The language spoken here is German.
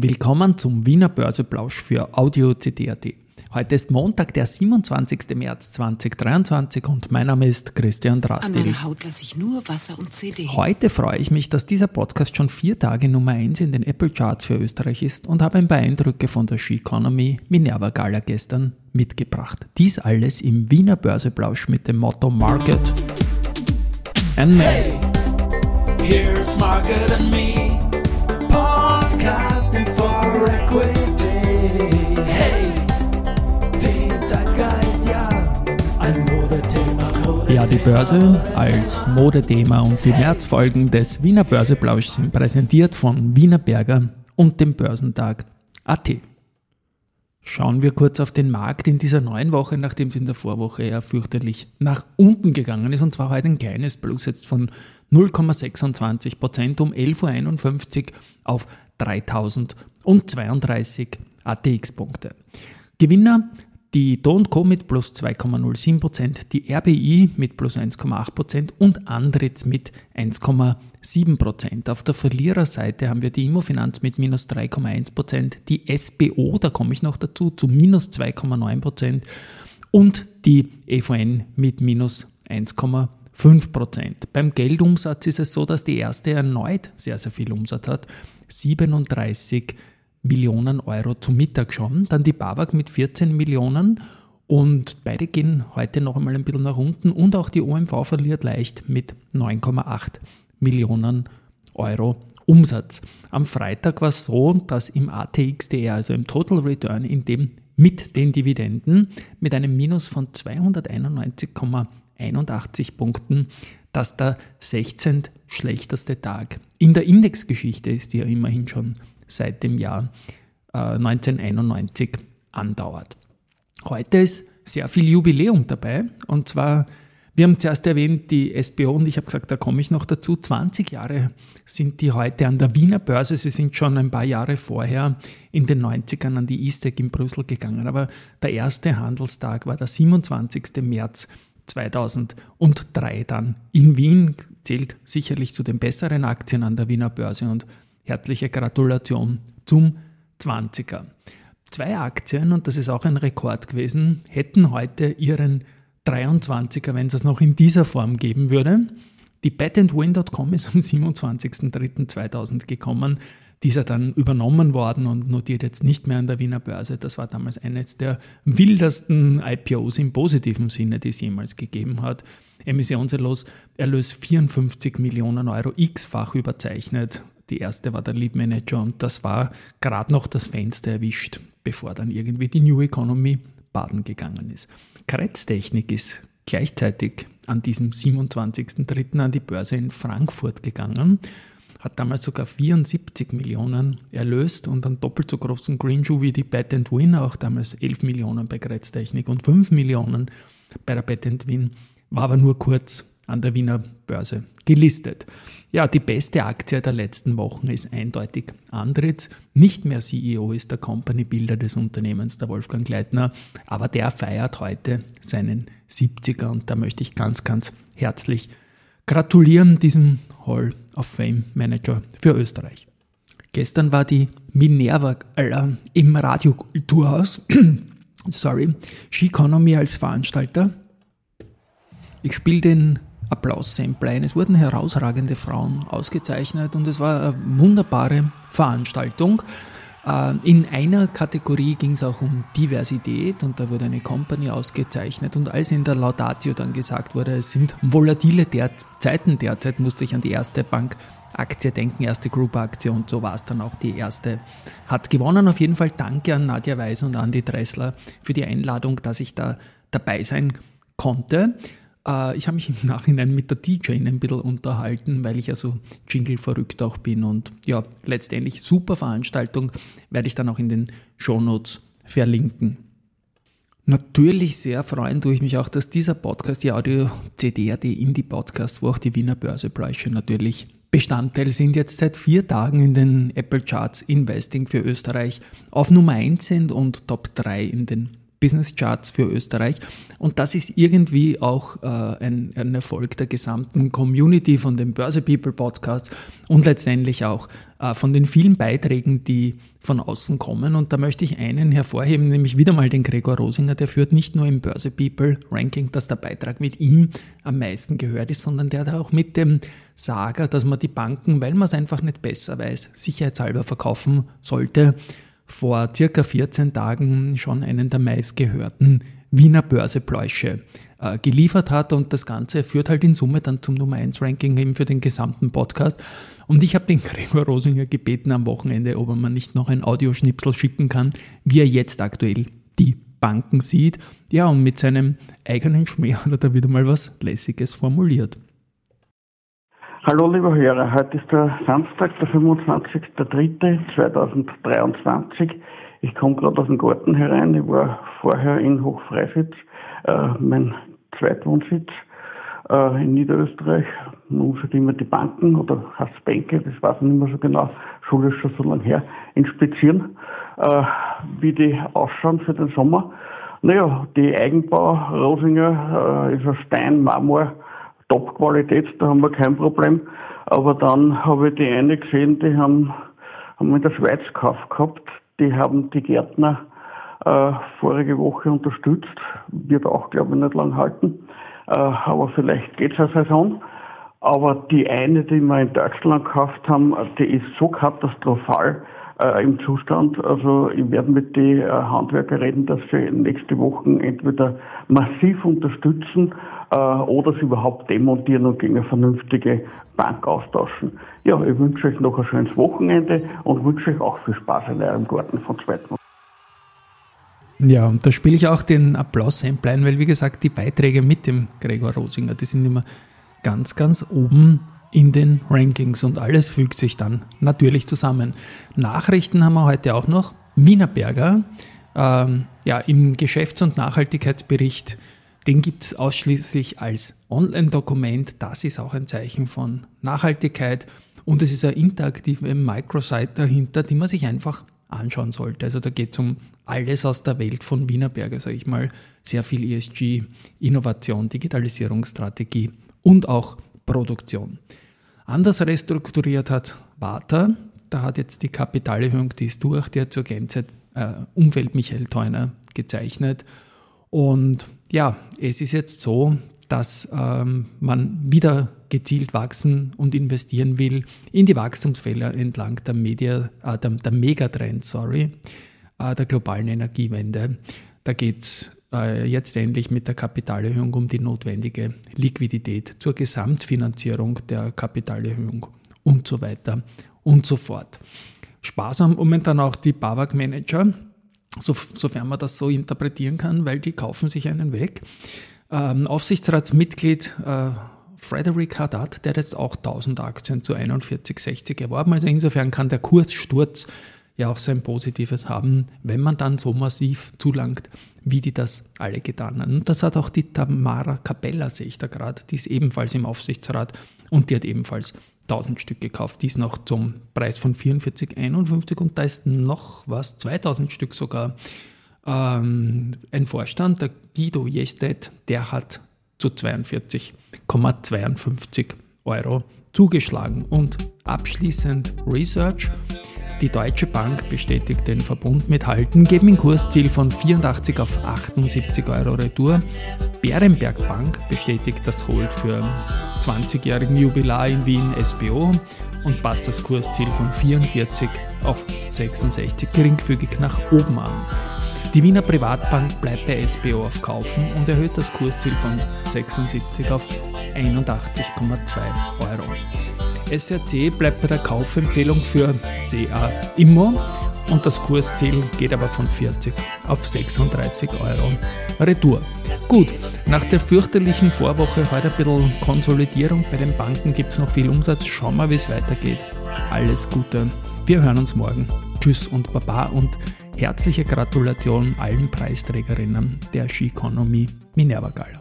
Willkommen zum Wiener Börseplausch für Audio CD.at. Heute ist Montag, der 27. März 2023 und mein Name ist Christian Drastil. An meiner Haut lasse ich nur Wasser und CD. Heute freue ich mich, dass dieser Podcast schon vier Tage Nummer 1 in den Apple Charts für Österreich ist und habe ein paar Eindrücke von der Ski Economy Minerva Gala gestern mitgebracht. Dies alles im Wiener Börseplausch mit dem Motto Market and Me. Hey, here's Margaret and me, podcasting for equity. Hey, die Zeitgeist, ja, ein Modethema. Ja, die Börse als Modethema und die Märzfolgen des Wiener Börseplausch sind präsentiert von Wiener Berger und dem Börsentag AT. Schauen wir kurz auf den Markt in dieser neuen Woche, nachdem es in der Vorwoche eher fürchterlich nach unten gegangen ist. Und zwar heute ein kleines Plus jetzt von 0,26 Prozent um 11.51 Uhr auf 3032 ATX-Punkte. Gewinner die Do Co. mit plus 2,07%, die RBI mit plus 1,8% und Andritz mit 1,7%. Auf der Verliererseite haben wir die Immofinanz mit minus 3,1%, die SBO, da komme ich noch dazu, zu minus 2,9% und die EVN mit minus 1,5%. Beim Geldumsatz ist es so, dass die erste erneut sehr, sehr viel Umsatz hat, 37 Millionen Euro zum Mittag schon. Dann die BAWAG mit 14 Millionen und beide gehen heute noch einmal ein bisschen nach unten und auch die OMV verliert leicht mit 9,8 Millionen Euro Umsatz. Am Freitag war es so, dass im ATXDR, also im Total Return, in dem mit den Dividenden mit einem Minus von 291,81 Punkten, dass der 16. schlechteste Tag. In der Indexgeschichte ist, die ja immerhin schon seit dem Jahr äh, 1991 andauert. Heute ist sehr viel Jubiläum dabei. Und zwar, wir haben zuerst erwähnt, die SBO und ich habe gesagt, da komme ich noch dazu, 20 Jahre sind die heute an der Wiener Börse, sie sind schon ein paar Jahre vorher in den 90ern an die ISTEC in Brüssel gegangen, aber der erste Handelstag war der 27. März 2003 dann in Wien, zählt sicherlich zu den besseren Aktien an der Wiener Börse und herzliche Gratulation zum 20er. Zwei Aktien, und das ist auch ein Rekord gewesen, hätten heute ihren 23er, wenn es es noch in dieser Form geben würde. Die patentwin.com ist am 27.03.2000 gekommen. Dieser dann übernommen worden und notiert jetzt nicht mehr an der Wiener Börse. Das war damals eines der wildesten IPOs im positiven Sinne, die es jemals gegeben hat. Emissionserlös Erlös 54 Millionen Euro, x-fach überzeichnet. Die erste war der Lead Manager und das war gerade noch das Fenster erwischt, bevor dann irgendwie die New Economy baden gegangen ist. Kretztechnik ist gleichzeitig an diesem 27.03. an die Börse in Frankfurt gegangen, hat damals sogar 74 Millionen erlöst und einen doppelt so großen Green Shoe wie die Patent Win, auch damals 11 Millionen bei Kretztechnik und 5 Millionen bei der Patent Win, war aber nur kurz an der Wiener Börse gelistet. Ja, die beste Aktie der letzten Wochen ist eindeutig Andritz. Nicht mehr CEO ist der Company Builder des Unternehmens, der Wolfgang Gleitner, aber der feiert heute seinen 70er und da möchte ich ganz, ganz herzlich gratulieren diesem Hall of Fame Manager für Österreich. Gestern war die Minerva äh, im Radiokulturhaus, sorry, Ski Economy als Veranstalter. Ich spiele den Applaus-Sample ein. Es wurden herausragende Frauen ausgezeichnet und es war eine wunderbare Veranstaltung. Äh, in einer Kategorie ging es auch um Diversität und da wurde eine Company ausgezeichnet und als in der Laudatio dann gesagt wurde, es sind volatile der Zeiten derzeit, musste ich an die erste Bankaktie denken, erste Group-Aktie und so war es dann auch die erste. Hat gewonnen. Auf jeden Fall danke an Nadja Weiß und Andy Dressler für die Einladung, dass ich da dabei sein konnte. Äh, ich habe mich im Nachhinein mit der DJ ein bisschen unterhalten, weil ich ja so Jingle-verrückt auch bin. Und ja, letztendlich super Veranstaltung, werde ich dann auch in den Shownotes verlinken. Natürlich sehr freuen tue ich mich auch, dass dieser Podcast, die Audio-CD, die Indie-Podcasts, wo auch die Wiener Börsebräuche natürlich Bestandteil sind, jetzt seit vier Tagen in den Apple Charts Investing für Österreich auf Nummer 1 sind und Top 3 in den Business Charts für Österreich. Und das ist irgendwie auch äh, ein, ein, Erfolg der gesamten Community von dem Börse People Podcast und letztendlich auch äh, von den vielen Beiträgen, die von außen kommen. Und da möchte ich einen hervorheben, nämlich wieder mal den Gregor Rosinger. Der führt nicht nur im Börse People Ranking, dass der Beitrag mit ihm am meisten gehört ist, sondern der hat auch mit dem Sager, dass man die Banken, weil man es einfach nicht besser weiß, sicherheitshalber verkaufen sollte vor circa 14 Tagen schon einen der meistgehörten Wiener Börsepläusche äh, geliefert hat und das Ganze führt halt in Summe dann zum Nummer 1 Ranking eben für den gesamten Podcast. Und ich habe den Gregor Rosinger gebeten am Wochenende, ob er mir nicht noch ein Audioschnipsel schicken kann, wie er jetzt aktuell die Banken sieht. Ja, und mit seinem eigenen Schmäh hat er da wieder mal was Lässiges formuliert. Hallo liebe Hörer, heute ist der Samstag, der 25.03.2023. Ich komme gerade aus dem Garten herein. Ich war vorher in Hochfreisitz, äh, mein Zweitwohnsitz äh, in Niederösterreich. Nun sagt immer die Banken oder heißt Bänke, das weiß ich nicht mehr so genau, Schule ist schon so lange her, inspizieren, äh, wie die ausschauen für den Sommer. Naja, die Eigenbau Rosinger äh, ist ein Stein, Marmor, Top-Qualität, da haben wir kein Problem. Aber dann habe ich die eine gesehen, die haben, haben in der Schweiz gekauft gehabt. Die haben die Gärtner äh, vorige Woche unterstützt. Wird auch, glaube ich, nicht lang halten. Äh, aber vielleicht geht es eine Saison. Aber die eine, die wir in Deutschland gekauft haben, die ist so katastrophal äh, im Zustand. Also ich werde mit den äh, Handwerker reden, dass sie nächste Woche entweder massiv unterstützen äh, oder sie überhaupt demontieren und gegen eine vernünftige Bank austauschen. Ja, ich wünsche euch noch ein schönes Wochenende und wünsche euch auch viel Spaß in eurem Garten von Zweitmund. Ja, und da spiele ich auch den Applaus-Sample ein, weil wie gesagt, die Beiträge mit dem Gregor Rosinger, die sind immer ganz, ganz oben in den Rankings und alles fügt sich dann natürlich zusammen. Nachrichten haben wir heute auch noch. Wienerberger, ähm, ja, im Geschäfts- und Nachhaltigkeitsbericht, den gibt es ausschließlich als Online-Dokument. Das ist auch ein Zeichen von Nachhaltigkeit und es ist eine interaktive Microsite dahinter, die man sich einfach anschauen sollte. Also da geht es um alles aus der Welt von Wienerberger, sage ich mal, sehr viel ESG, Innovation, Digitalisierungsstrategie und auch Produktion. Anders restrukturiert hat Warta, da hat jetzt die Kapitalerhöhung, die ist durch, die hat zur Gänze äh, Umfeld Michael Theuner gezeichnet. Und ja, es ist jetzt so, dass ähm, man wieder gezielt wachsen und investieren will in die Wachstumsfelder entlang der, Media, äh, der, der Megatrend, sorry, äh, der globalen Energiewende. Da geht es äh, jetzt endlich mit der Kapitalerhöhung um die notwendige Liquidität zur Gesamtfinanzierung der Kapitalerhöhung und so weiter und so fort. Sparsam momentan auch die BAWAG-Manager, so, sofern man das so interpretieren kann, weil die kaufen sich einen weg. Ähm, Aufsichtsratsmitglied äh, Frederick Haddad, der hat jetzt auch 1000 Aktien zu 41,60 erworben. Also insofern kann der Kurssturz ja auch sein Positives haben, wenn man dann so massiv zulangt, wie die das alle getan haben. Und das hat auch die Tamara Capella, sehe ich da gerade, die ist ebenfalls im Aufsichtsrat und die hat ebenfalls 1000 Stück gekauft. Die ist noch zum Preis von 44,51 und da ist noch was, 2000 Stück sogar. Ähm, ein Vorstand, der Guido Jestedt, der hat zu 42,52 Euro zugeschlagen. Und abschließend Research. Die Deutsche Bank bestätigt den Verbund mit Halten, geben ein Kursziel von 84 auf 78 Euro Retour. Bärenberg Bank bestätigt das Hold für 20-jährigen Jubilar in Wien SBO und passt das Kursziel von 44 auf 66 geringfügig nach oben an. Die Wiener Privatbank bleibt bei SBO auf Kaufen und erhöht das Kursziel von 76 auf 81,2 Euro. SRC bleibt bei der Kaufempfehlung für CA Immo und das Kursziel geht aber von 40 auf 36 Euro Retour. Gut, nach der fürchterlichen Vorwoche heute ein bisschen Konsolidierung bei den Banken gibt es noch viel Umsatz. Schauen wir, wie es weitergeht. Alles Gute. Wir hören uns morgen. Tschüss und Baba und herzliche Gratulation allen Preisträgerinnen der Ski Economy Minerva Gala.